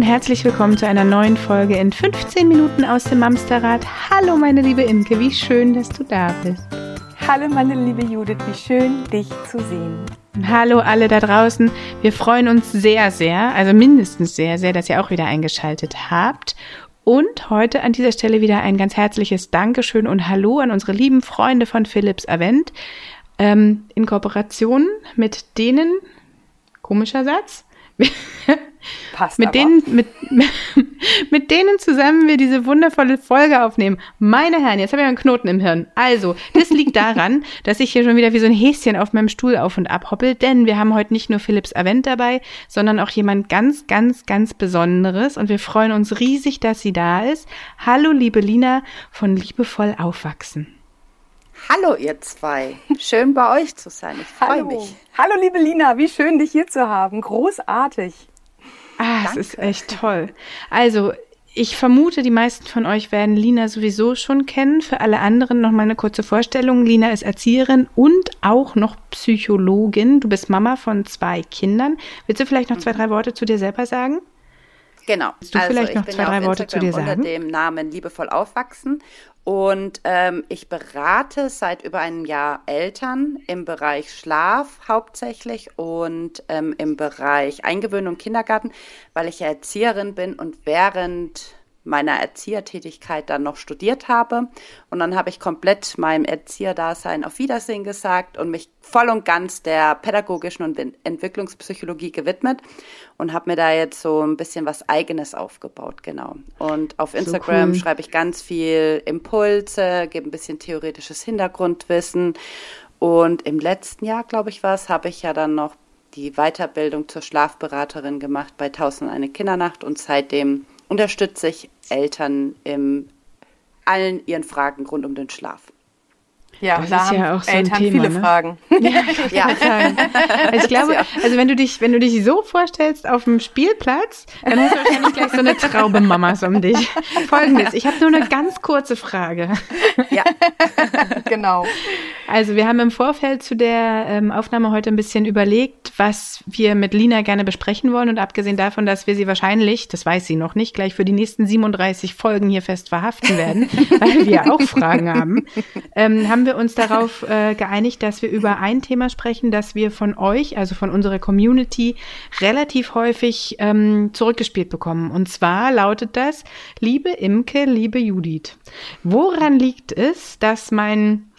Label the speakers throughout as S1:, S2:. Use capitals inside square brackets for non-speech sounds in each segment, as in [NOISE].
S1: Und herzlich willkommen zu einer neuen Folge in 15 Minuten aus dem Mamsterrad. Hallo meine liebe Imke, wie schön, dass du da bist.
S2: Hallo meine liebe Judith, wie schön dich zu sehen.
S1: Hallo alle da draußen. Wir freuen uns sehr, sehr, also mindestens sehr, sehr, dass ihr auch wieder eingeschaltet habt. Und heute an dieser Stelle wieder ein ganz herzliches Dankeschön und Hallo an unsere lieben Freunde von Philips Avent. Ähm, in Kooperation mit denen, komischer Satz, [LAUGHS]
S2: Passt
S1: mit
S2: aber.
S1: denen, mit, [LAUGHS] mit denen zusammen wir diese wundervolle Folge aufnehmen. Meine Herren, jetzt habe ich einen Knoten im Hirn. Also, das liegt daran, [LAUGHS] dass ich hier schon wieder wie so ein Häschen auf meinem Stuhl auf und ab hoppel, denn wir haben heute nicht nur Philips Avent dabei, sondern auch jemand ganz, ganz, ganz Besonderes und wir freuen uns riesig, dass sie da ist. Hallo, liebe Lina von Liebevoll Aufwachsen.
S3: Hallo ihr zwei, schön bei euch zu sein. Ich freue mich.
S2: Hallo liebe Lina, wie schön dich hier zu haben. Großartig.
S1: Ah, es ist echt toll. Also, ich vermute, die meisten von euch werden Lina sowieso schon kennen. Für alle anderen noch mal eine kurze Vorstellung. Lina ist Erzieherin und auch noch Psychologin. Du bist Mama von zwei Kindern. Willst du vielleicht noch zwei, drei Worte zu dir selber sagen?
S3: Genau.
S1: Willst du vielleicht
S3: ich
S1: noch
S3: bin
S1: zwei,
S3: ja
S1: drei
S3: auf
S1: Worte zu dir sagen?
S3: Unter dem Namen Liebevoll aufwachsen. Und ähm, ich berate seit über einem Jahr Eltern im Bereich Schlaf hauptsächlich und ähm, im Bereich Eingewöhnung Kindergarten, weil ich ja Erzieherin bin und während meiner Erziehertätigkeit dann noch studiert habe. Und dann habe ich komplett meinem Erzieherdasein auf Wiedersehen gesagt und mich voll und ganz der pädagogischen und Entwicklungspsychologie gewidmet und habe mir da jetzt so ein bisschen was eigenes aufgebaut, genau. Und auf Instagram
S1: cool.
S3: schreibe ich ganz viel Impulse, gebe ein bisschen theoretisches Hintergrundwissen. Und im letzten Jahr, glaube ich, war es, habe ich ja dann noch die Weiterbildung zur Schlafberaterin gemacht bei 1001 Kindernacht und seitdem unterstütze ich Eltern in allen ihren Fragen rund um den Schlaf.
S2: Ja,
S1: Das
S2: da
S1: ist ja auch so ein
S2: Eltern
S1: Thema,
S2: viele
S1: ne?
S2: Fragen. [LAUGHS]
S3: Ja,
S1: Also ich [LAUGHS] glaube, also wenn du dich, wenn du dich so vorstellst auf dem Spielplatz, dann hast du wahrscheinlich gleich so eine Traube Mamas um dich. [LAUGHS] Folgendes, ich habe nur eine ganz kurze Frage.
S3: ja.
S2: genau.
S1: Also wir haben im Vorfeld zu der ähm, Aufnahme heute ein bisschen überlegt, was wir mit Lina gerne besprechen wollen. Und abgesehen davon, dass wir sie wahrscheinlich, das weiß sie noch nicht, gleich für die nächsten 37 Folgen hier fest verhaften werden, weil wir auch Fragen haben, ähm, haben wir uns darauf [LAUGHS] äh, geeinigt, dass wir über ein Thema sprechen, das wir von euch, also von unserer Community, relativ häufig ähm, zurückgespielt bekommen. Und zwar lautet das, liebe Imke, liebe Judith, woran liegt es, dass mein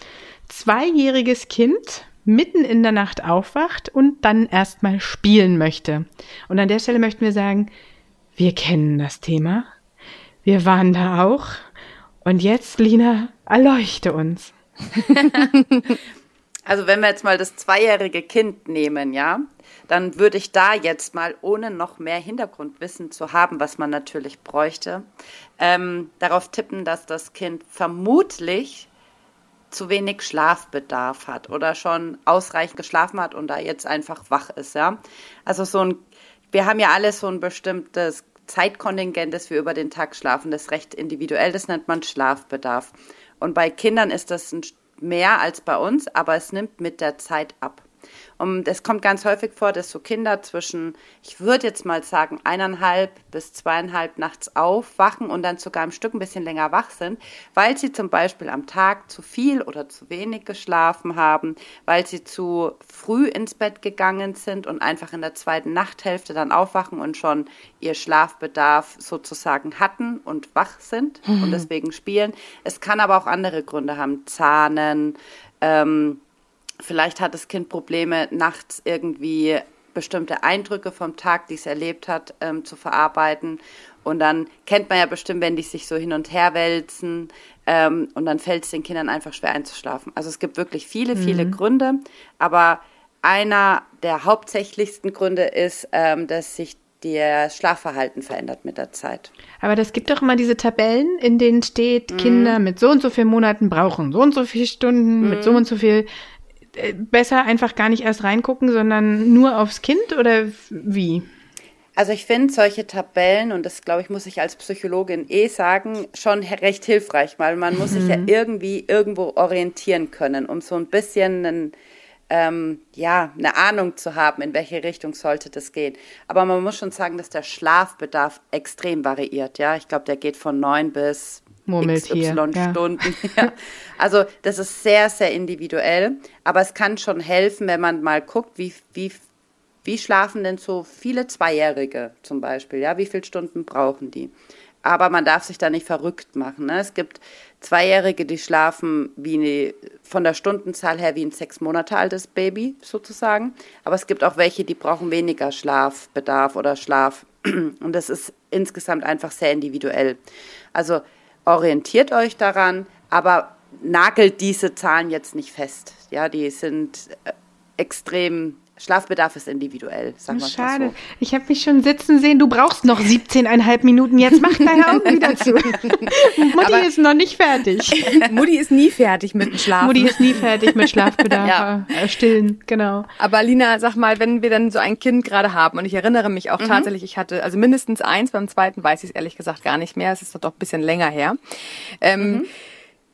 S1: zweijähriges Kind mitten in der Nacht aufwacht und dann erstmal spielen möchte. Und an der Stelle möchten wir sagen, wir kennen das Thema. Wir waren da auch. Und jetzt, Lina, erleuchte uns. [LAUGHS]
S3: Also wenn wir jetzt mal das zweijährige Kind nehmen, ja, dann würde ich da jetzt mal, ohne noch mehr Hintergrundwissen zu haben, was man natürlich bräuchte, ähm, darauf tippen, dass das Kind vermutlich zu wenig Schlafbedarf hat oder schon ausreichend geschlafen hat und da jetzt einfach wach ist, ja. Also so ein, wir haben ja alle so ein bestimmtes Zeitkontingent, das wir über den Tag schlafen, das ist recht individuell, das nennt man Schlafbedarf. Und bei Kindern ist das mehr als bei uns, aber es nimmt mit der Zeit ab. Und es kommt ganz häufig vor, dass so Kinder zwischen, ich würde jetzt mal sagen, eineinhalb bis zweieinhalb nachts aufwachen und dann sogar im Stück ein bisschen länger wach sind, weil sie zum Beispiel am Tag zu viel oder zu wenig geschlafen haben, weil sie zu früh ins Bett gegangen sind und einfach in der zweiten Nachthälfte dann aufwachen und schon ihr Schlafbedarf sozusagen hatten und wach sind und deswegen spielen. Es kann aber auch andere Gründe haben, Zahnen, ähm, Vielleicht hat das Kind Probleme, nachts irgendwie bestimmte Eindrücke vom Tag, die es erlebt hat, ähm, zu verarbeiten. Und dann kennt man ja bestimmt, wenn die sich so hin und her wälzen ähm, und dann fällt es den Kindern einfach schwer einzuschlafen. Also es gibt wirklich viele, viele Gründe, aber einer der hauptsächlichsten Gründe ist, ähm, dass sich der Schlafverhalten verändert mit der Zeit.
S1: Aber das gibt doch immer diese Tabellen, in denen steht, Kinder mit so und so vielen Monaten brauchen so und so viele Stunden, mit so und so viel. Äh, Besser einfach gar nicht erst reingucken, sondern nur aufs Kind oder wie?
S3: Also ich finde solche Tabellen, und das glaube ich, muss ich als Psychologin eh sagen, schon recht hilfreich, weil man muss sich ja irgendwie irgendwo orientieren können, um so ein bisschen einen, ähm, ja, eine Ahnung zu haben, in welche Richtung sollte das gehen. Aber man muss schon sagen, dass der Schlafbedarf extrem variiert. Ja, ich glaube, der geht von neun bis XY Stunden. Ja. [LAUGHS] ja. Also das ist sehr, sehr individuell. Aber es kann schon helfen, wenn man mal guckt, wie, wie, wie schlafen denn so viele Zweijährige zum Beispiel. Ja, wie viele Stunden brauchen die? Aber man darf sich da nicht verrückt machen. Ne? Es gibt Zweijährige, die schlafen wie eine, von der Stundenzahl her wie ein sechs Monate altes Baby sozusagen. Aber es gibt auch welche, die brauchen weniger Schlafbedarf oder Schlaf. [CLEARS THROAT] Und das ist insgesamt einfach sehr individuell. Also orientiert euch daran, aber nagelt diese Zahlen jetzt nicht fest. Ja, die sind äh, extrem Schlafbedarf ist individuell, sagen wir
S1: Schade. So. Ich habe mich schon sitzen sehen, du brauchst noch 17,5 Minuten. Jetzt mach deine Augen wieder [LAUGHS] zu. Mutti Aber ist noch nicht fertig. [LAUGHS]
S2: Mutti ist nie fertig mit dem Schlafen.
S1: Mutti ist nie fertig mit Schlafbedarf. [LAUGHS] ja. Äh, stillen, genau.
S2: Aber Lina, sag mal, wenn wir dann so ein Kind gerade haben, und ich erinnere mich auch mhm. tatsächlich, ich hatte also mindestens eins, beim zweiten weiß ich es ehrlich gesagt gar nicht mehr, es ist doch ein bisschen länger her. Ähm, mhm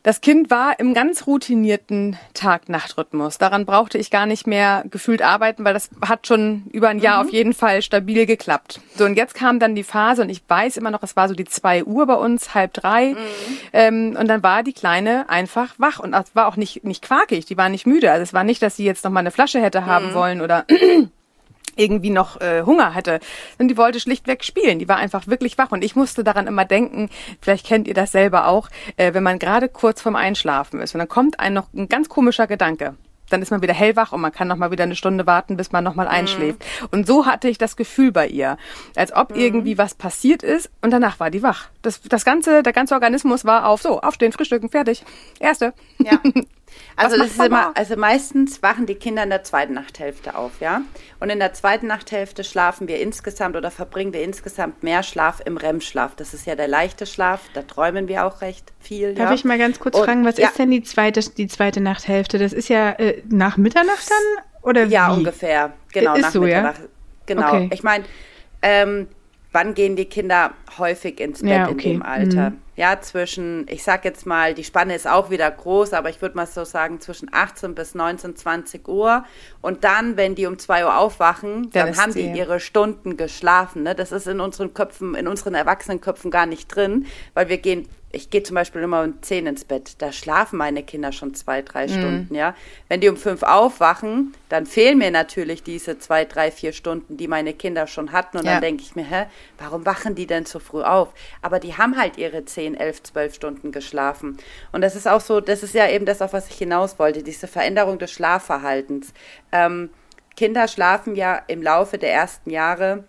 S2: das Kind war im ganz routinierten Tag-Nacht-Rhythmus. Daran brauchte ich gar nicht mehr gefühlt arbeiten, weil das hat schon über ein Jahr mhm. auf jeden Fall stabil geklappt. So, und jetzt kam dann die Phase, und ich weiß immer noch, es war so die zwei Uhr bei uns, halb drei. Mhm. Ähm, und dann war die Kleine einfach wach. Und war auch nicht, nicht quakig, die war nicht müde. Also es war nicht, dass sie jetzt noch mal eine Flasche hätte haben mhm. wollen oder [CLEARS THROAT] irgendwie noch äh, Hunger hatte. Und die wollte schlichtweg spielen. Die war einfach wirklich wach. Und ich musste daran immer denken, vielleicht kennt ihr das selber auch, äh, wenn man gerade kurz vorm Einschlafen ist und dann kommt einem noch ein ganz komischer Gedanke. Dann ist man wieder hellwach und man kann noch mal wieder eine Stunde warten, bis man noch mal mhm. einschläft. Mhm. Und so hatte ich das Gefühl bei ihr, als ob mhm. irgendwie was passiert ist und danach war die wach. Das, das ganze, der ganze Organismus war auf so, aufstehen, frühstücken, fertig. Erste.
S3: Ja. [LAUGHS] Also, das ist immer, also meistens wachen die Kinder in der zweiten Nachthälfte auf, ja. Und in der zweiten Nachthälfte schlafen wir insgesamt oder verbringen wir insgesamt mehr Schlaf im REM-Schlaf. Das ist ja der leichte Schlaf, da träumen wir auch recht viel.
S1: Darf ja? ich mal ganz kurz Und, fragen, was ja. ist denn die zweite, die zweite Nachthälfte? Das ist ja äh, nach Mitternacht dann? Oder
S3: ja, wie? ungefähr. Genau,
S1: ist nach so,
S3: Mitternacht.
S1: Ja?
S3: Genau. Okay. Ich meine, ähm, wann gehen die Kinder häufig ins Bett ja, okay. in dem Alter? Mhm. Ja, zwischen, ich sag jetzt mal, die Spanne ist auch wieder groß, aber ich würde mal so sagen, zwischen 18 bis 19, 20 Uhr. Und dann, wenn die um 2 Uhr aufwachen, dann, dann haben die ihre Stunden geschlafen. Ne? Das ist in unseren Köpfen, in unseren Erwachsenenköpfen gar nicht drin, weil wir gehen ich gehe zum Beispiel immer um zehn ins Bett. Da schlafen meine Kinder schon zwei, drei mhm. Stunden, ja. Wenn die um fünf aufwachen, dann fehlen mir natürlich diese zwei, drei, vier Stunden, die meine Kinder schon hatten. Und ja. dann denke ich mir, hä, warum wachen die denn so früh auf? Aber die haben halt ihre zehn, elf, zwölf Stunden geschlafen. Und das ist auch so, das ist ja eben das, auf was ich hinaus wollte, diese Veränderung des Schlafverhaltens. Ähm, Kinder schlafen ja im Laufe der ersten Jahre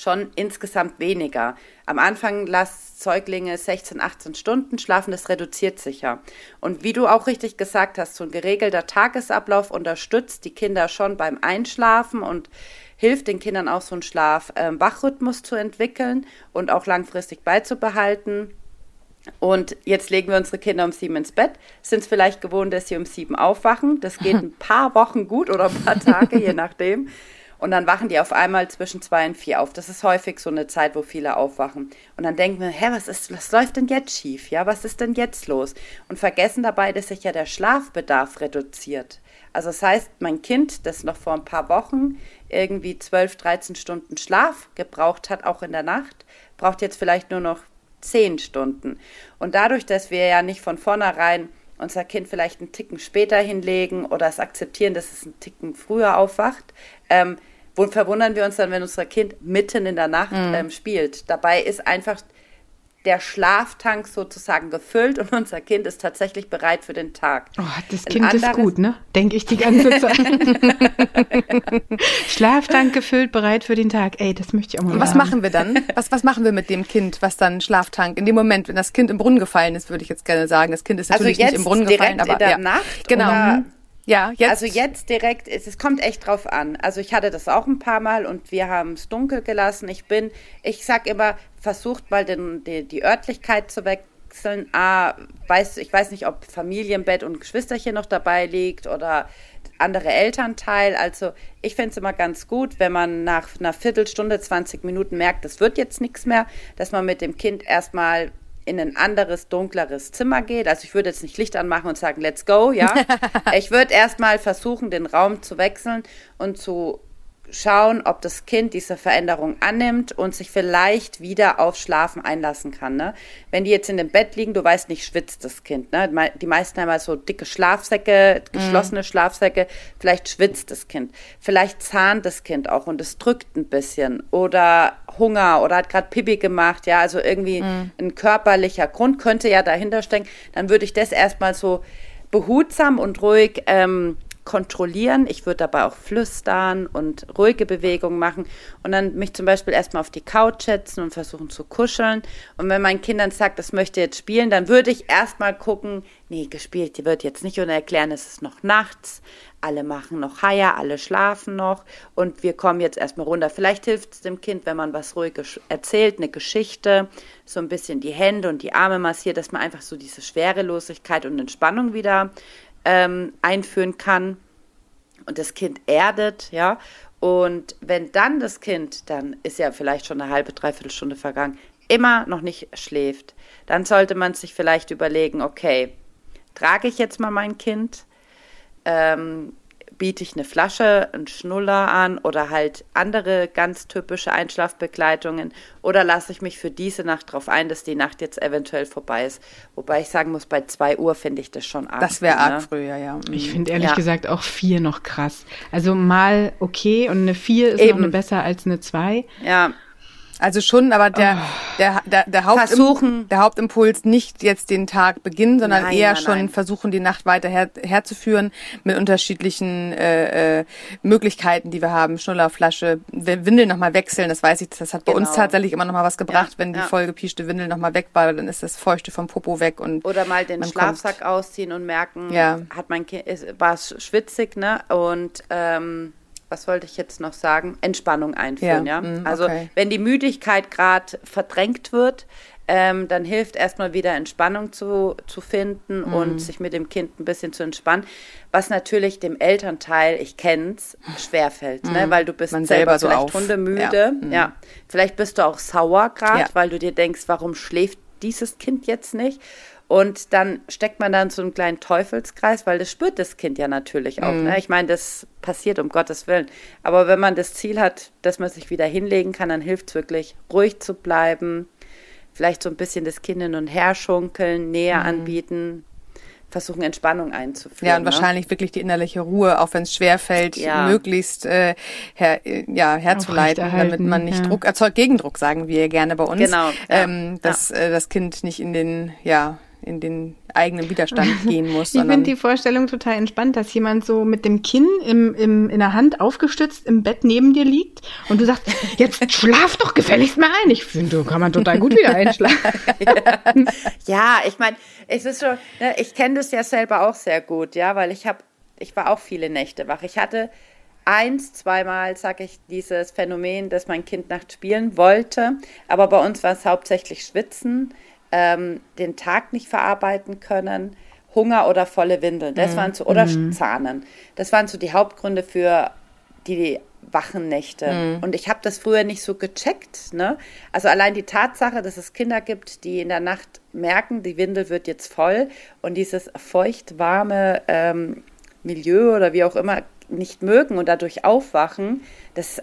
S3: schon insgesamt weniger. Am Anfang lass Säuglinge 16, 18 Stunden schlafen, das reduziert sich ja. Und wie du auch richtig gesagt hast, so ein geregelter Tagesablauf unterstützt die Kinder schon beim Einschlafen und hilft den Kindern auch so einen Schlaf-Wachrhythmus ähm, zu entwickeln und auch langfristig beizubehalten. Und jetzt legen wir unsere Kinder um sieben ins Bett, sind es vielleicht gewohnt, dass sie um sieben aufwachen. Das geht [LAUGHS] ein paar Wochen gut oder ein paar Tage, je nachdem. Und dann wachen die auf einmal zwischen zwei und vier auf. Das ist häufig so eine Zeit, wo viele aufwachen. Und dann denken wir, hä, was ist, was läuft denn jetzt schief? Ja, was ist denn jetzt los? Und vergessen dabei, dass sich ja der Schlafbedarf reduziert. Also das heißt, mein Kind, das noch vor ein paar Wochen irgendwie 12, 13 Stunden Schlaf gebraucht hat, auch in der Nacht, braucht jetzt vielleicht nur noch 10 Stunden. Und dadurch, dass wir ja nicht von vornherein unser Kind vielleicht einen Ticken später hinlegen oder es akzeptieren, dass es einen Ticken früher aufwacht, ähm, verwundern wir uns dann, wenn unser Kind mitten in der Nacht mhm. ähm, spielt? Dabei ist einfach der Schlaftank sozusagen gefüllt und [LAUGHS] unser Kind ist tatsächlich bereit für den Tag.
S1: Oh, das Kind anderes, ist gut, ne? Denke ich die ganze [LAUGHS] Zeit. [LAUGHS] Schlaftank gefüllt, bereit für den Tag. Ey, das möchte ich auch mal.
S2: Und was haben. machen wir dann? Was, was machen wir mit dem Kind, was dann Schlaftank in dem Moment, wenn das Kind im Brunnen gefallen ist, würde ich jetzt gerne sagen. Das Kind ist also natürlich also nicht im Brunnen gefallen, aber
S3: in der
S2: ja.
S3: Nacht
S2: genau.
S3: Ja, jetzt. Also jetzt direkt, es, es kommt echt drauf an. Also ich hatte das auch ein paar Mal und wir haben es dunkel gelassen. Ich bin, ich sag immer, versucht mal den, die, die Örtlichkeit zu wechseln. Ah, weiß, ich weiß nicht, ob Familienbett und Geschwisterchen noch dabei liegt oder andere Elternteil. Also ich finde es immer ganz gut, wenn man nach einer Viertelstunde, 20 Minuten merkt, das wird jetzt nichts mehr, dass man mit dem Kind erstmal in ein anderes, dunkleres Zimmer geht. Also ich würde jetzt nicht Licht anmachen und sagen, let's go, ja. [LAUGHS] ich würde erstmal versuchen, den Raum zu wechseln und zu schauen, ob das Kind diese Veränderung annimmt und sich vielleicht wieder auf Schlafen einlassen kann. Ne? Wenn die jetzt in dem Bett liegen, du weißt nicht, schwitzt das Kind. Ne? Die meisten haben halt so dicke Schlafsäcke, geschlossene mm. Schlafsäcke. Vielleicht schwitzt das Kind. Vielleicht zahnt das Kind auch und es drückt ein bisschen. Oder Hunger oder hat gerade Pipi gemacht. Ja, also irgendwie mm. ein körperlicher Grund könnte ja dahinter stecken. Dann würde ich das erstmal so behutsam und ruhig ähm, kontrollieren. Ich würde dabei auch flüstern und ruhige Bewegungen machen und dann mich zum Beispiel erstmal auf die Couch setzen und versuchen zu kuscheln. Und wenn mein Kind dann sagt, das möchte jetzt spielen, dann würde ich erstmal gucken, nee, gespielt, die wird jetzt nicht und erklären, es ist noch nachts, alle machen noch Haier, alle schlafen noch und wir kommen jetzt erstmal runter. Vielleicht hilft es dem Kind, wenn man was ruhig erzählt, eine Geschichte, so ein bisschen die Hände und die Arme massiert, dass man einfach so diese Schwerelosigkeit und Entspannung wieder ähm, einführen kann und das Kind erdet, ja. Und wenn dann das Kind, dann ist ja vielleicht schon eine halbe, dreiviertel Stunde vergangen, immer noch nicht schläft, dann sollte man sich vielleicht überlegen, okay, trage ich jetzt mal mein Kind? Ähm, biete ich eine Flasche, einen Schnuller an oder halt andere ganz typische Einschlafbegleitungen oder lasse ich mich für diese Nacht darauf ein, dass die Nacht jetzt eventuell vorbei ist. Wobei ich sagen muss, bei zwei Uhr finde ich das schon
S2: arg. Das wäre arg ne? früh, ja, ja.
S1: Ich mhm. finde ehrlich ja. gesagt auch vier noch krass. Also mal okay und eine vier ist Eben. noch eine besser als eine zwei.
S2: Ja. Also schon, aber der, oh. der, der, der, Hauptim der Hauptimpuls nicht jetzt den Tag beginnen, sondern nein, eher nein, schon nein. versuchen, die Nacht weiter her, herzuführen mit unterschiedlichen äh, äh, Möglichkeiten, die wir haben. Schnullerflasche, Windel nochmal wechseln, das weiß ich, das hat bei genau. uns tatsächlich immer nochmal was gebracht, ja, wenn die ja. vollgepieschte Windel nochmal weg war, dann ist das Feuchte vom Popo weg. und
S3: Oder mal den Schlafsack kommt. ausziehen und merken, ja. hat mein Kind, war es schwitzig, ne? Und ähm, was wollte ich jetzt noch sagen? Entspannung einführen, ja. ja? Mm, also okay. wenn die Müdigkeit gerade verdrängt wird, ähm, dann hilft erstmal wieder Entspannung zu, zu finden mm. und sich mit dem Kind ein bisschen zu entspannen. Was natürlich dem Elternteil, ich kenn's, schwerfällt, mm. ne? Mhm. weil du bist Man selber, selber vielleicht so hundemüde. Ja. Mm. ja. Vielleicht bist du auch sauer gerade, ja. weil du dir denkst, warum schläft dieses Kind jetzt nicht? Und dann steckt man dann so einen kleinen Teufelskreis, weil das spürt das Kind ja natürlich auch. Mm. Ne? Ich meine, das passiert um Gottes Willen. Aber wenn man das Ziel hat, dass man sich wieder hinlegen kann, dann hilft es wirklich, ruhig zu bleiben, vielleicht so ein bisschen das Kind hin und her schunkeln, Nähe mm. anbieten, versuchen Entspannung einzuführen.
S2: Ja, und ne? wahrscheinlich wirklich die innerliche Ruhe, auch wenn es schwerfällt, ja. möglichst äh, her, ja, herzuleiten, damit man nicht ja. Druck erzeugt, Gegendruck, sagen wir gerne bei uns. Genau. Ja. Ähm, dass äh, das Kind nicht in den, ja, in den eigenen Widerstand [LAUGHS] gehen muss.
S1: ich finde die Vorstellung total entspannt, dass jemand so mit dem Kinn im, im, in der Hand aufgestützt im Bett neben dir liegt und du sagst, [LAUGHS] jetzt schlaf doch gefälligst mal ein. Ich finde, so kann man total gut wieder einschlafen. [LAUGHS]
S3: ja, ich meine, es ist schon, ne, ich kenne das ja selber auch sehr gut, ja, weil ich habe, ich war auch viele Nächte wach. Ich hatte eins, zweimal, sage ich, dieses Phänomen, dass mein Kind nachts spielen wollte, aber bei uns war es hauptsächlich Schwitzen ähm, den Tag nicht verarbeiten können, Hunger oder volle Windeln. Das mhm. waren so, oder mhm. Zahnen. Das waren so die Hauptgründe für die wachen Nächte. Mhm. Und ich habe das früher nicht so gecheckt. Ne? Also allein die Tatsache, dass es Kinder gibt, die in der Nacht merken, die Windel wird jetzt voll und dieses feucht-warme ähm, Milieu oder wie auch immer nicht mögen und dadurch aufwachen, das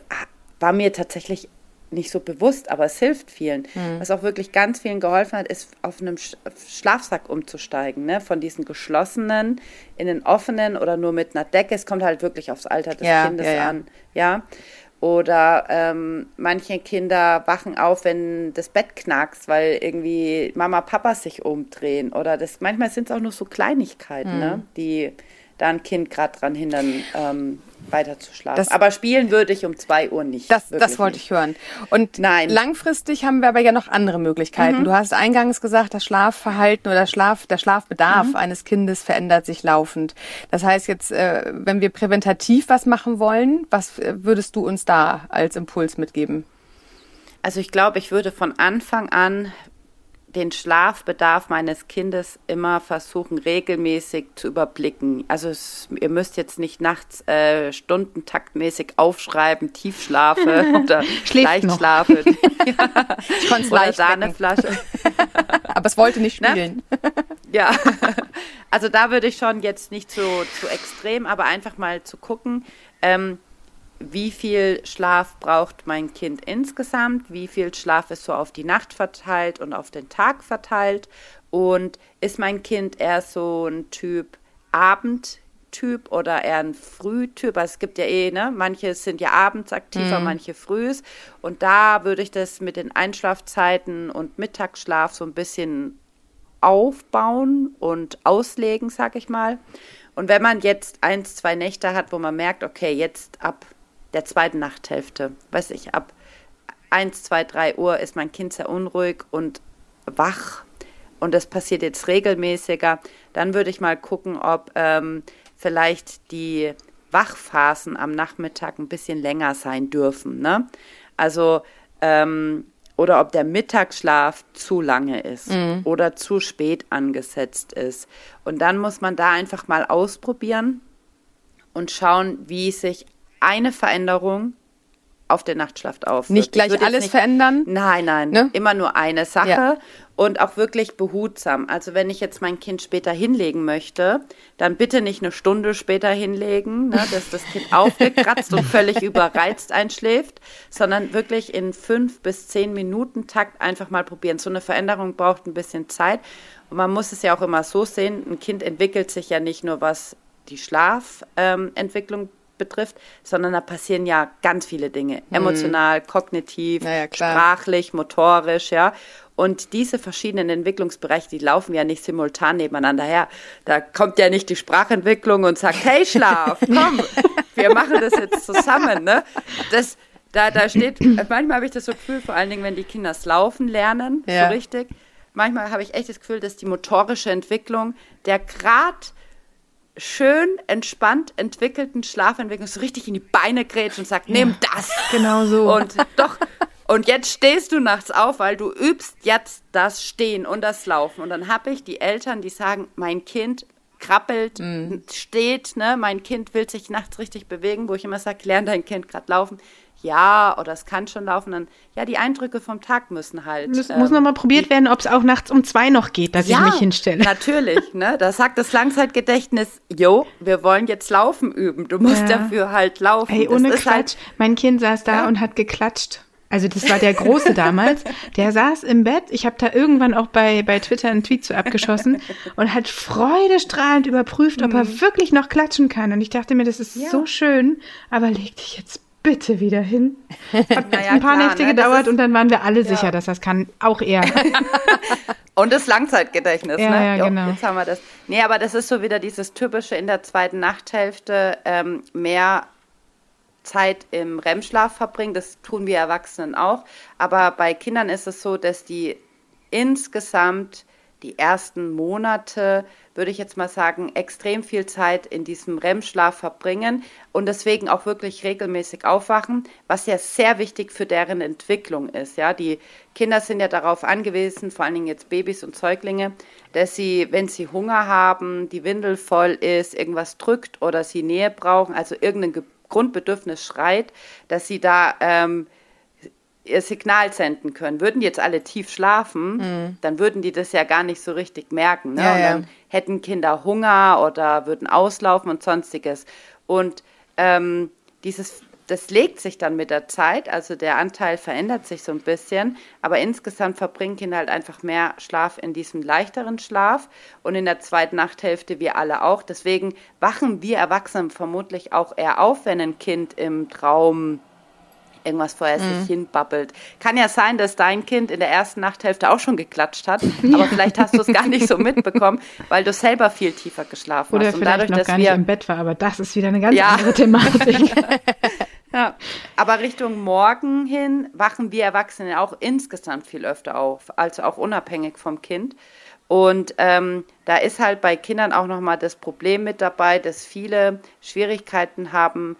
S3: war mir tatsächlich nicht so bewusst, aber es hilft vielen. Mhm. Was auch wirklich ganz vielen geholfen hat, ist auf einem Schlafsack umzusteigen, ne? von diesen geschlossenen in den offenen oder nur mit einer Decke. Es kommt halt wirklich aufs Alter des ja, Kindes ja, ja. an. Ja. Oder ähm, manche Kinder wachen auf, wenn das Bett knackst, weil irgendwie Mama, Papa sich umdrehen. Oder das manchmal sind es auch nur so Kleinigkeiten, mhm. ne? die da ein Kind gerade dran hindern, ähm, weiter zu schlafen. Das, aber spielen würde ich um zwei Uhr nicht.
S2: Das, das wollte nicht. ich hören. Und Nein. langfristig haben wir aber ja noch andere Möglichkeiten. Mhm. Du hast eingangs gesagt, das Schlafverhalten oder Schlaf, der Schlafbedarf mhm. eines Kindes verändert sich laufend. Das heißt jetzt, äh, wenn wir präventativ was machen wollen, was äh, würdest du uns da als Impuls mitgeben?
S3: Also ich glaube, ich würde von Anfang an den Schlafbedarf meines Kindes immer versuchen, regelmäßig zu überblicken. Also es, ihr müsst jetzt nicht nachts äh, stundentaktmäßig aufschreiben, Tiefschlafe [LAUGHS] oder Leichtschlafe. ja. [LAUGHS] Ich konnte oder Sahneflasche. [LAUGHS]
S2: Aber es wollte nicht ne? spielen.
S3: Ne? Ja, also da würde ich schon jetzt nicht so zu extrem, aber einfach mal zu gucken, ähm, wie viel Schlaf braucht mein Kind insgesamt, wie viel Schlaf ist so auf die Nacht verteilt und auf den Tag verteilt und ist mein Kind eher so ein Typ Abendtyp oder eher ein Frühtyp. Also es gibt ja eh, ne, manche sind ja abends aktiver, mhm. manche frühs und da würde ich das mit den Einschlafzeiten und Mittagsschlaf so ein bisschen aufbauen und auslegen, sag ich mal. Und wenn man jetzt eins, zwei Nächte hat, wo man merkt, okay, jetzt ab der zweiten Nachthälfte, weiß ich, ab 1, 2, 3 Uhr ist mein Kind sehr unruhig und wach und das passiert jetzt regelmäßiger, dann würde ich mal gucken, ob ähm, vielleicht die Wachphasen am Nachmittag ein bisschen länger sein dürfen. Ne? Also, ähm, oder ob der Mittagsschlaf zu lange ist mhm. oder zu spät angesetzt ist. Und dann muss man da einfach mal ausprobieren und schauen, wie sich eine Veränderung auf den Nachtschlaf auf.
S2: Nicht gleich alles nicht, verändern?
S3: Nein, nein, ne? immer nur eine Sache ja. und auch wirklich behutsam. Also wenn ich jetzt mein Kind später hinlegen möchte, dann bitte nicht eine Stunde später hinlegen, ne, dass das Kind [LAUGHS] aufgekratzt und völlig überreizt einschläft, sondern wirklich in fünf bis zehn Minuten Takt einfach mal probieren. So eine Veränderung braucht ein bisschen Zeit und man muss es ja auch immer so sehen, ein Kind entwickelt sich ja nicht nur was die Schlafentwicklung ähm, betrifft, sondern da passieren ja ganz viele Dinge. Mhm. Emotional, kognitiv, ja, sprachlich, motorisch, ja. Und diese verschiedenen Entwicklungsbereiche, die laufen ja nicht simultan nebeneinander her. Da kommt ja nicht die Sprachentwicklung und sagt, hey Schlaf, [LAUGHS] komm, wir machen das jetzt zusammen. Ne? Das, da, da steht, manchmal habe ich das so Gefühl, vor allen Dingen, wenn die Kinder das Laufen lernen, ja. so richtig. Manchmal habe ich echt das Gefühl, dass die motorische Entwicklung, der Grad schön, entspannt entwickelten Schlafentwicklung so richtig in die Beine grätscht und sagt, ja, nimm das.
S1: Genau so.
S3: Und doch, und jetzt stehst du nachts auf, weil du übst jetzt das Stehen und das Laufen. Und dann habe ich die Eltern, die sagen, mein Kind krabbelt, mhm. steht, ne, mein Kind will sich nachts richtig bewegen, wo ich immer sage, lern dein Kind gerade laufen ja, oder es kann schon laufen, dann, ja, die Eindrücke vom Tag müssen halt.
S1: Muss, ähm, muss nochmal probiert werden, ob es auch nachts um zwei noch geht, dass ja, ich mich hinstelle.
S3: natürlich, ne, [LAUGHS] da sagt das Langzeitgedächtnis, jo, wir wollen jetzt laufen üben, du musst ja. dafür halt laufen.
S1: Ey, ohne Quatsch, halt, mein Kind saß da ja. und hat geklatscht. Also das war der Große damals. Der saß im Bett. Ich habe da irgendwann auch bei, bei Twitter einen Tweet zu abgeschossen und hat freudestrahlend überprüft, ob er mhm. wirklich noch klatschen kann. Und ich dachte mir, das ist ja. so schön, aber leg dich jetzt bitte wieder hin. [LAUGHS] Hat naja, ein paar klar, Nächte ne? gedauert und dann waren wir alle ja. sicher, dass das kann. Auch er. [LAUGHS]
S3: und das Langzeitgedächtnis,
S1: ja,
S3: ne?
S1: Ja, jo, genau.
S3: Jetzt haben wir das. Nee, aber das ist so wieder dieses typische in der zweiten Nachthälfte ähm, mehr Zeit im REM-Schlaf verbringen. Das tun wir Erwachsenen auch. Aber bei Kindern ist es so, dass die insgesamt die ersten Monate, würde ich jetzt mal sagen, extrem viel Zeit in diesem REM-Schlaf verbringen und deswegen auch wirklich regelmäßig aufwachen, was ja sehr wichtig für deren Entwicklung ist. Ja, die Kinder sind ja darauf angewiesen, vor allen Dingen jetzt Babys und Säuglinge, dass sie, wenn sie Hunger haben, die Windel voll ist, irgendwas drückt oder sie Nähe brauchen, also irgendein Grundbedürfnis schreit, dass sie da ähm, ihr Signal senden können. Würden die jetzt alle tief schlafen, mhm. dann würden die das ja gar nicht so richtig merken. Ne?
S1: Ja,
S3: und dann
S1: ja.
S3: hätten Kinder Hunger oder würden auslaufen und sonstiges. Und ähm, dieses, das legt sich dann mit der Zeit, also der Anteil verändert sich so ein bisschen, aber insgesamt verbringen Kinder halt einfach mehr Schlaf in diesem leichteren Schlaf und in der zweiten Nachthälfte wir alle auch. Deswegen wachen wir Erwachsenen vermutlich auch eher auf, wenn ein Kind im Traum irgendwas vorher mhm. sich hinbabbelt. Kann ja sein, dass dein Kind in der ersten Nachthälfte auch schon geklatscht hat, [LAUGHS] aber vielleicht hast du es gar nicht so mitbekommen, weil du selber viel tiefer geschlafen
S1: Oder
S3: hast.
S1: Oder vielleicht dadurch, noch gar nicht im Bett war, aber das ist wieder eine ganz ja. andere Thematik. [LAUGHS]
S3: ja, aber Richtung Morgen hin wachen wir Erwachsene auch insgesamt viel öfter auf, also auch unabhängig vom Kind. Und ähm, da ist halt bei Kindern auch nochmal das Problem mit dabei, dass viele Schwierigkeiten haben,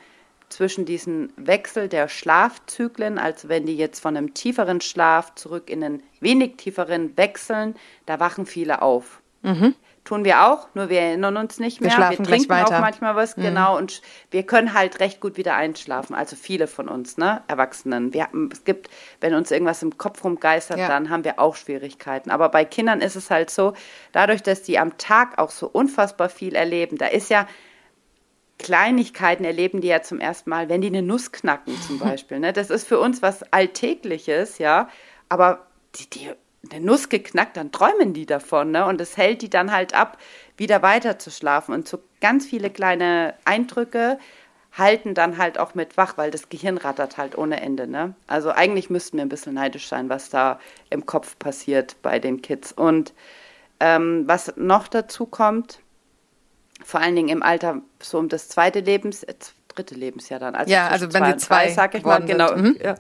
S3: zwischen diesem Wechsel der Schlafzyklen, also wenn die jetzt von einem tieferen Schlaf zurück in einen wenig tieferen wechseln, da wachen viele auf. Mhm. Tun wir auch, nur wir erinnern uns nicht mehr.
S2: Wir, schlafen wir trinken auch
S3: manchmal was, mhm. genau, und wir können halt recht gut wieder einschlafen. Also viele von uns, ne, Erwachsenen. Wir, es gibt, wenn uns irgendwas im Kopf rumgeistert, ja. dann haben wir auch Schwierigkeiten. Aber bei Kindern ist es halt so, dadurch, dass die am Tag auch so unfassbar viel erleben, da ist ja Kleinigkeiten erleben die ja zum ersten Mal, wenn die eine Nuss knacken zum [LAUGHS] Beispiel. Ne? Das ist für uns was Alltägliches, ja. Aber die, die eine Nuss geknackt, dann träumen die davon, ne? Und es hält die dann halt ab, wieder weiter zu schlafen. Und so ganz viele kleine Eindrücke halten dann halt auch mit wach, weil das Gehirn rattert halt ohne Ende, ne? Also eigentlich müssten wir ein bisschen neidisch sein, was da im Kopf passiert bei den Kids. Und ähm, was noch dazu kommt, vor allen Dingen im Alter so um das zweite Lebens, äh, dritte Lebensjahr dann.
S2: Also ja, also wenn sie zwei,
S3: sag ich mal, genau. Mhm. Ja.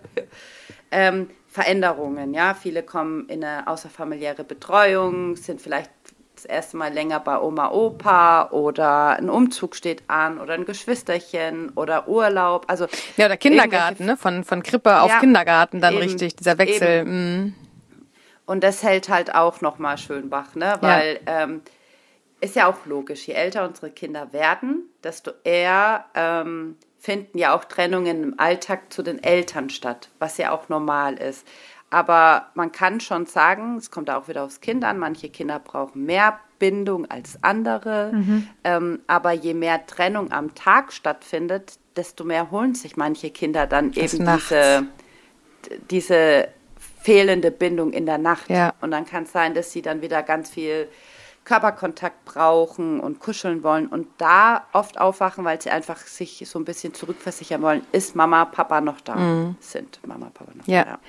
S3: Ähm, Veränderungen. Ja, viele kommen in eine außerfamiliäre Betreuung, sind vielleicht das erste Mal länger bei Oma, Opa oder ein Umzug steht an oder ein Geschwisterchen oder Urlaub. Also
S2: ja, oder Kindergarten, ne? von, von Krippe auf ja, Kindergarten dann eben, richtig, dieser Wechsel. Mm.
S3: Und das hält halt auch nochmal schön wach, ne? weil ja. ähm, ist ja auch logisch, je älter unsere Kinder werden, desto eher ähm, finden ja auch Trennungen im Alltag zu den Eltern statt, was ja auch normal ist. Aber man kann schon sagen, es kommt auch wieder aufs Kind an, manche Kinder brauchen mehr Bindung als andere. Mhm. Ähm, aber je mehr Trennung am Tag stattfindet, desto mehr holen sich manche Kinder dann das eben diese, diese fehlende Bindung in der Nacht. Ja. Und dann kann es sein, dass sie dann wieder ganz viel Körperkontakt brauchen und kuscheln wollen und da oft aufwachen, weil sie einfach sich so ein bisschen zurückversichern wollen, ist Mama, Papa noch da? Mhm. Sind Mama, Papa noch
S2: ja. da?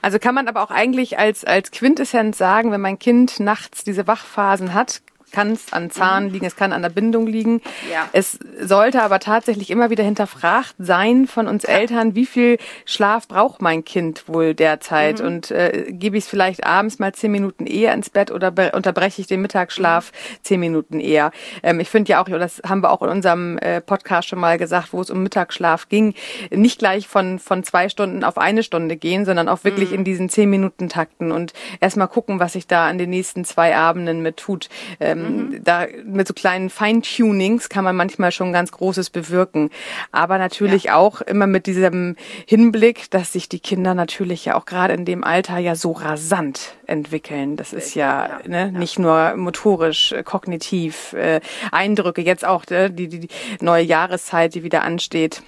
S2: Also kann man aber auch eigentlich als, als Quintessenz sagen, wenn mein Kind nachts diese Wachphasen hat, kann es an Zahn mhm. liegen, es kann an der Bindung liegen. Ja. Es sollte aber tatsächlich immer wieder hinterfragt sein von uns ja. Eltern, wie viel Schlaf braucht mein Kind wohl derzeit? Mhm. Und äh, gebe ich es vielleicht abends mal zehn Minuten eher ins Bett oder unterbreche ich den Mittagsschlaf mhm. zehn Minuten eher? Ähm, ich finde ja auch, das haben wir auch in unserem äh, Podcast schon mal gesagt, wo es um Mittagsschlaf ging, nicht gleich von, von zwei Stunden auf eine Stunde gehen, sondern auch wirklich mhm. in diesen zehn Minuten Takten und erstmal gucken, was sich da an den nächsten zwei Abenden mit tut. Ähm, mhm. da mit so kleinen Feintunings kann man manchmal schon ganz Großes bewirken. Aber natürlich ja. auch immer mit diesem Hinblick, dass sich die Kinder natürlich ja auch gerade in dem Alter ja so rasant entwickeln. Das ist ja, ja, ne, nicht nur motorisch, äh, kognitiv, äh, Eindrücke, jetzt auch äh, die, die, die neue Jahreszeit, die wieder ansteht.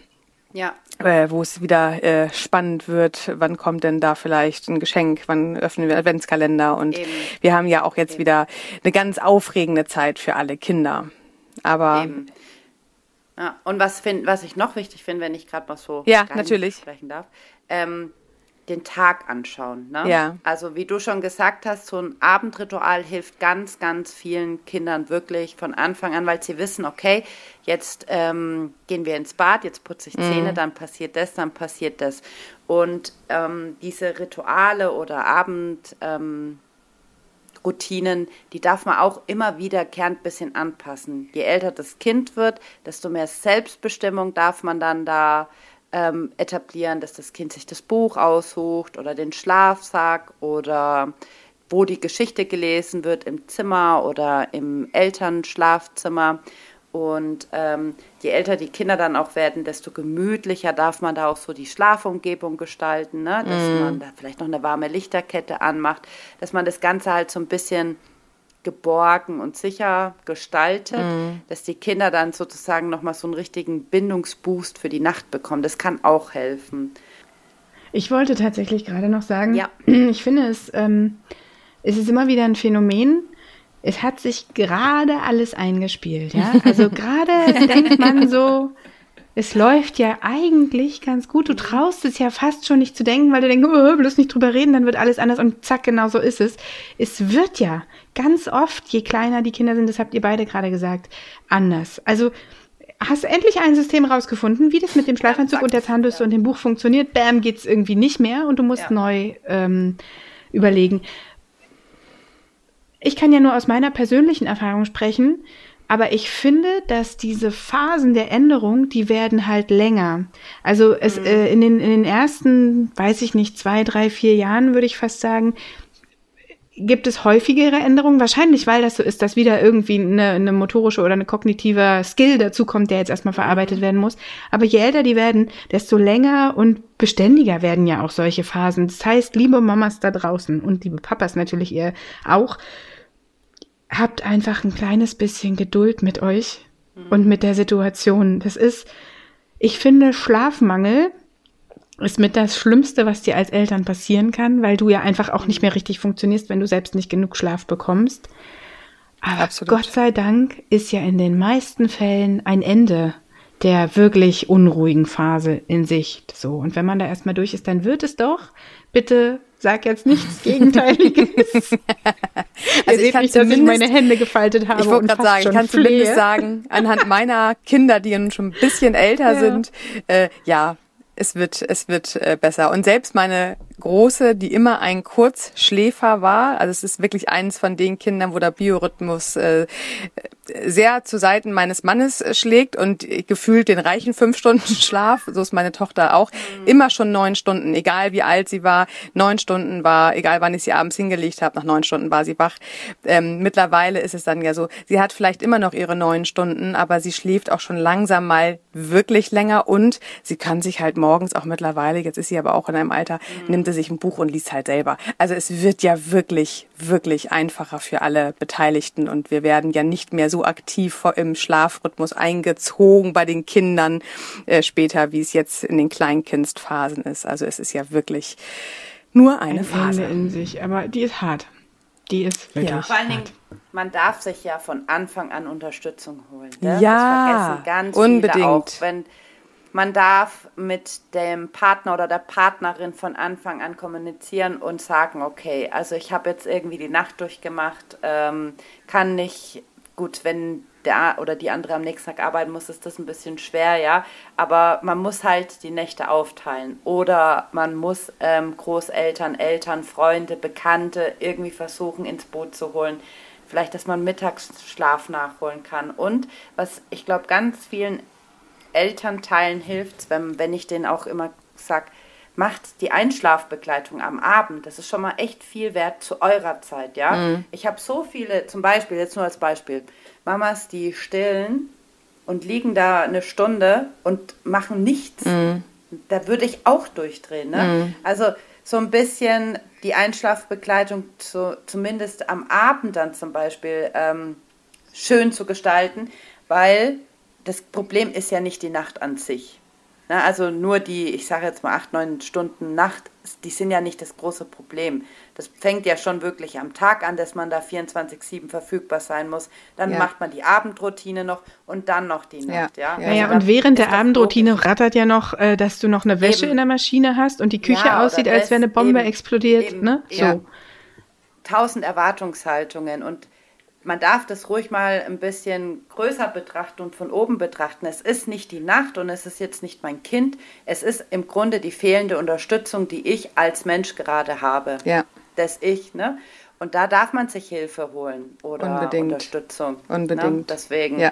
S2: Ja. Äh, wo es wieder äh, spannend wird, wann kommt denn da vielleicht ein Geschenk, wann öffnen wir Adventskalender und Eben. wir haben ja auch jetzt Eben. wieder eine ganz aufregende Zeit für alle Kinder. Aber Eben.
S3: Ja, und was, find, was ich noch wichtig finde, wenn ich gerade mal so
S2: ja, natürlich.
S3: sprechen darf, ähm, den Tag anschauen. Ne? Ja. Also wie du schon gesagt hast, so ein Abendritual hilft ganz, ganz vielen Kindern wirklich von Anfang an, weil sie wissen, okay, jetzt ähm, gehen wir ins Bad, jetzt putze ich Zähne, mhm. dann passiert das, dann passiert das. Und ähm, diese Rituale oder Abendroutinen, ähm, die darf man auch immer wiederkehrend ein bisschen anpassen. Je älter das Kind wird, desto mehr Selbstbestimmung darf man dann da ähm, etablieren, dass das Kind sich das Buch aussucht oder den Schlafsack oder wo die Geschichte gelesen wird, im Zimmer oder im Elternschlafzimmer. Und ähm, je älter die Kinder dann auch werden, desto gemütlicher darf man da auch so die Schlafumgebung gestalten, ne? dass mm. man da vielleicht noch eine warme Lichterkette anmacht, dass man das Ganze halt so ein bisschen geborgen und sicher gestaltet, mhm. dass die Kinder dann sozusagen nochmal so einen richtigen Bindungsboost für die Nacht bekommen. Das kann auch helfen.
S2: Ich wollte tatsächlich gerade noch sagen, ja. [CLEARS THROAT] ich finde es, ähm, es ist immer wieder ein Phänomen, es hat sich gerade alles eingespielt, ja. Also [LAUGHS] gerade denkt man so, es läuft ja eigentlich ganz gut. Du traust es ja fast schon nicht zu denken, weil du denkst, oh, bloß nicht drüber reden, dann wird alles anders und zack, genau so ist es. Es wird ja ganz oft, je kleiner die Kinder sind, das habt ihr beide gerade gesagt, anders. Also hast du endlich ein System rausgefunden, wie das mit dem Schleifanzug ja, und der Zahnbürste ja. und dem Buch funktioniert. Bam, geht's irgendwie nicht mehr und du musst ja. neu ähm, überlegen. Ich kann ja nur aus meiner persönlichen Erfahrung sprechen
S1: Aber ich finde, dass diese Phasen der Änderung, die werden halt länger. Also es mhm. äh, in, den, in den ersten, weiß ich nicht, zwei, drei, vier Jahren würde ich fast sagen, gibt es häufigere Änderungen. Wahrscheinlich, weil das so ist, dass wieder irgendwie eine, eine motorische oder eine kognitive Skill dazu kommt, der jetzt erstmal verarbeitet werden muss. Aber je älter die werden, desto länger und beständiger werden ja auch solche Phasen. Das heißt, liebe Mamas da draußen und liebe Papas natürlich ihr auch, habt einfach ein kleines bisschen Geduld mit euch und mit der Situation. Das ist, ich finde, Schlafmangel ist mit das Schlimmste, was dir als Eltern passieren kann, weil du ja einfach auch nicht mehr richtig funktionierst, wenn du selbst nicht genug Schlaf bekommst. Aber Absolut. Gott sei Dank ist ja in den meisten Fällen ein Ende der wirklich unruhigen Phase in Sicht. So. Und wenn man da erstmal durch ist, dann wird es doch, bitte sag jetzt nichts [LAUGHS] Gegenteiliges. also Ihr ich kann nicht, dass ich meine Hände gefaltet habe.
S2: Ich wollte gerade sagen, ich kann flehe. zumindest sagen, anhand meiner Kinder, die nun schon ein bisschen älter ja. sind, äh, ja, es wird, es wird äh, besser. Und selbst meine Große, die immer ein Kurzschläfer war, also es ist wirklich eines von den Kindern, wo der Biorhythmus äh, sehr zu Seiten meines Mannes äh, schlägt und gefühlt den reichen fünf Stunden [LAUGHS] Schlaf, so ist meine Tochter auch, mhm. immer schon neun Stunden, egal wie alt sie war, neun Stunden war, egal wann ich sie abends hingelegt habe, nach neun Stunden war sie wach. Ähm, mittlerweile ist es dann ja so, sie hat vielleicht immer noch ihre neun Stunden, aber sie schläft auch schon langsam mal wirklich länger und sie kann sich halt morgens auch mittlerweile, jetzt ist sie aber auch in einem Alter, mhm. nimmt sie sich ein Buch und liest halt selber. Also es wird ja wirklich, wirklich einfacher für alle Beteiligten und wir werden ja nicht mehr so aktiv im Schlafrhythmus eingezogen bei den Kindern äh, später, wie es jetzt in den Kleinkindsphasen ist. Also es ist ja wirklich nur eine ein Phase.
S1: Ende in sich, aber die ist hart. Die ist wirklich ja.
S3: Vor allen Dingen, man darf sich ja von Anfang an Unterstützung holen.
S2: Ne? Ja, das vergessen ganz unbedingt. Viele auch,
S3: wenn man darf mit dem Partner oder der Partnerin von Anfang an kommunizieren und sagen, okay, also ich habe jetzt irgendwie die Nacht durchgemacht, ähm, kann nicht, gut, wenn der oder die andere am nächsten Tag arbeiten muss, ist das ein bisschen schwer, ja. Aber man muss halt die Nächte aufteilen. Oder man muss ähm, Großeltern, Eltern, Freunde, Bekannte irgendwie versuchen ins Boot zu holen. Vielleicht, dass man Mittagsschlaf nachholen kann. Und was ich glaube, ganz vielen Elternteilen hilft, wenn, wenn ich denen auch immer sage, macht die Einschlafbegleitung am Abend. Das ist schon mal echt viel wert zu eurer Zeit, ja. Mhm. Ich habe so viele, zum Beispiel, jetzt nur als Beispiel, Mamas, die stillen und liegen da eine Stunde und machen nichts. Mhm. Da würde ich auch durchdrehen. Ne? Mhm. Also so ein bisschen die Einschlafbegleitung zu, zumindest am Abend dann zum Beispiel ähm, schön zu gestalten, weil das Problem ist ja nicht die Nacht an sich. Ne? Also nur die, ich sage jetzt mal acht, neun Stunden Nacht, die sind ja nicht das große Problem. Das fängt ja schon wirklich am Tag an, dass man da 24-7 verfügbar sein muss. Dann ja. macht man die Abendroutine noch und dann noch die Nacht. Ja,
S1: ja. ja, also und während der Abendroutine logisch. rattert ja noch, äh, dass du noch eine Wäsche eben. in der Maschine hast und die Küche ja, aussieht, als wäre eine Bombe eben, explodiert. Eben, ne? So.
S3: Tausend Erwartungshaltungen und man darf das ruhig mal ein bisschen größer betrachten und von oben betrachten. Es ist nicht die Nacht und es ist jetzt nicht mein Kind. Es ist im Grunde die fehlende Unterstützung, die ich als Mensch gerade habe. Ja. Das Ich, ne? Und da darf man sich Hilfe holen oder Unbedingt. Unterstützung.
S2: Ne? Unbedingt. Ne?
S3: Deswegen. Ja.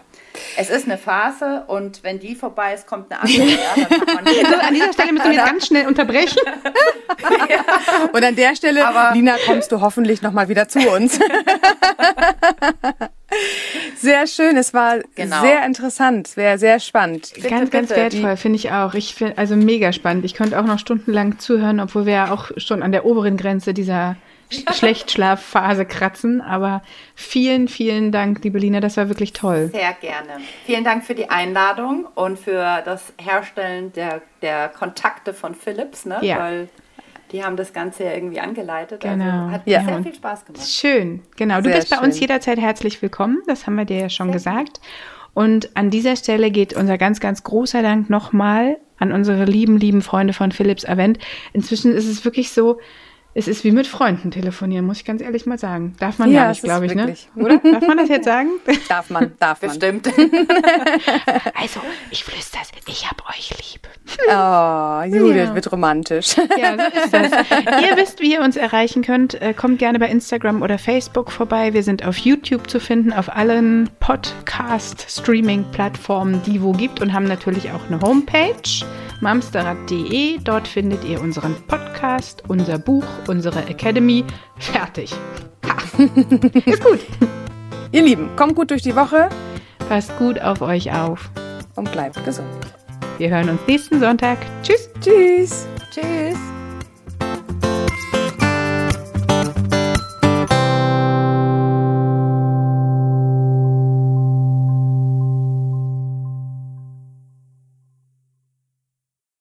S3: Es ist eine Phase und wenn die vorbei ist, kommt eine andere. [LAUGHS] ja, also
S1: an dieser Stelle müssen wir jetzt ganz schnell unterbrechen. [LAUGHS]
S2: ja. Und an der Stelle, Aber Lina, kommst du hoffentlich nochmal wieder zu uns. [LAUGHS] Sehr schön, es war genau. sehr interessant, sehr, sehr spannend.
S1: Bitte, ganz, ganz wertvoll, finde ich auch. Ich finde also mega spannend. Ich könnte auch noch stundenlang zuhören, obwohl wir ja auch schon an der oberen Grenze dieser [LAUGHS] Schlechtschlafphase kratzen. Aber vielen, vielen Dank, liebe Lina, das war wirklich toll.
S3: Sehr gerne. Vielen Dank für die Einladung und für das Herstellen der, der Kontakte von Philips, ne? Ja. Weil die haben das Ganze ja irgendwie angeleitet. Also genau. Also hat ja. sehr viel Spaß gemacht.
S1: Schön, genau. Du sehr bist bei uns jederzeit herzlich willkommen. Das haben wir dir ja schon sehr gesagt. Und an dieser Stelle geht unser ganz, ganz großer Dank nochmal an unsere lieben, lieben Freunde von Philips Avent. Inzwischen ist es wirklich so, Es ist wie mit Freunden telefonieren, muss ich ganz ehrlich mal sagen. Darf man ja, gar nicht, glaube ich, ne? wirklich. ne? [LAUGHS] Oder? Darf man das jetzt sagen? [LAUGHS]
S2: Darf man, darf man.
S3: Bestimmt. [LAUGHS]
S1: also, ich flüster's, ich hab euch lieb.
S2: Oh, Judith ja. wird romantisch. Ja, so
S1: ist das. ihr wisst, wie ihr uns erreichen könnt. Äh, kommt gerne bei Instagram oder Facebook vorbei. Wir sind auf YouTube zu finden, auf allen Podcast-Streaming-Plattformen, die wo gibt und haben natürlich auch eine Homepage, mamsterrad.de. Dort findet ihr unseren Podcast, unser Buch, unsere Academy. Fertig. Ha. [LAUGHS]
S2: Ist gut. Ihr Lieben, kommt gut durch die Woche.
S1: Passt gut auf euch auf.
S2: Und bleibt gesund.
S1: Wir hören uns nächsten Sonntag. Tschüss.
S2: Tschüss.
S3: Tschüss.